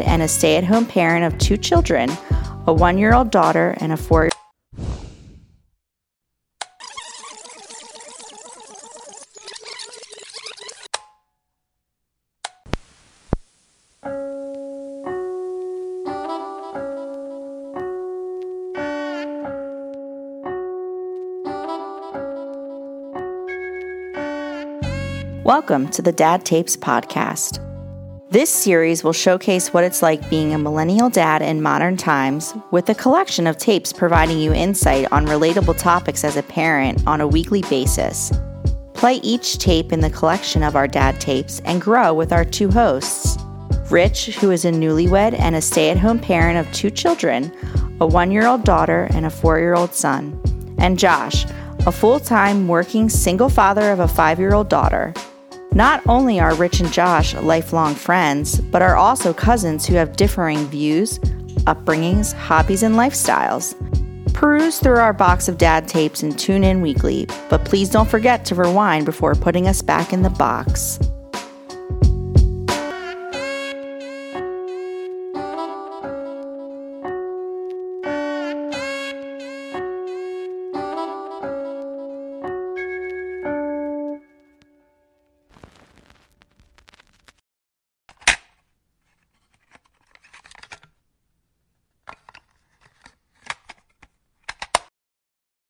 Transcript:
and a stay at home parent of two children a one year old daughter and a four Welcome to the Dad Tapes podcast. This series will showcase what it's like being a millennial dad in modern times, with a collection of tapes providing you insight on relatable topics as a parent on a weekly basis. Play each tape in the collection of our dad tapes and grow with our two hosts Rich, who is a newlywed and a stay at home parent of two children, a one year old daughter and a four year old son, and Josh, a full time working single father of a five year old daughter. Not only are Rich and Josh lifelong friends, but are also cousins who have differing views, upbringings, hobbies, and lifestyles. Peruse through our box of dad tapes and tune in weekly, but please don't forget to rewind before putting us back in the box.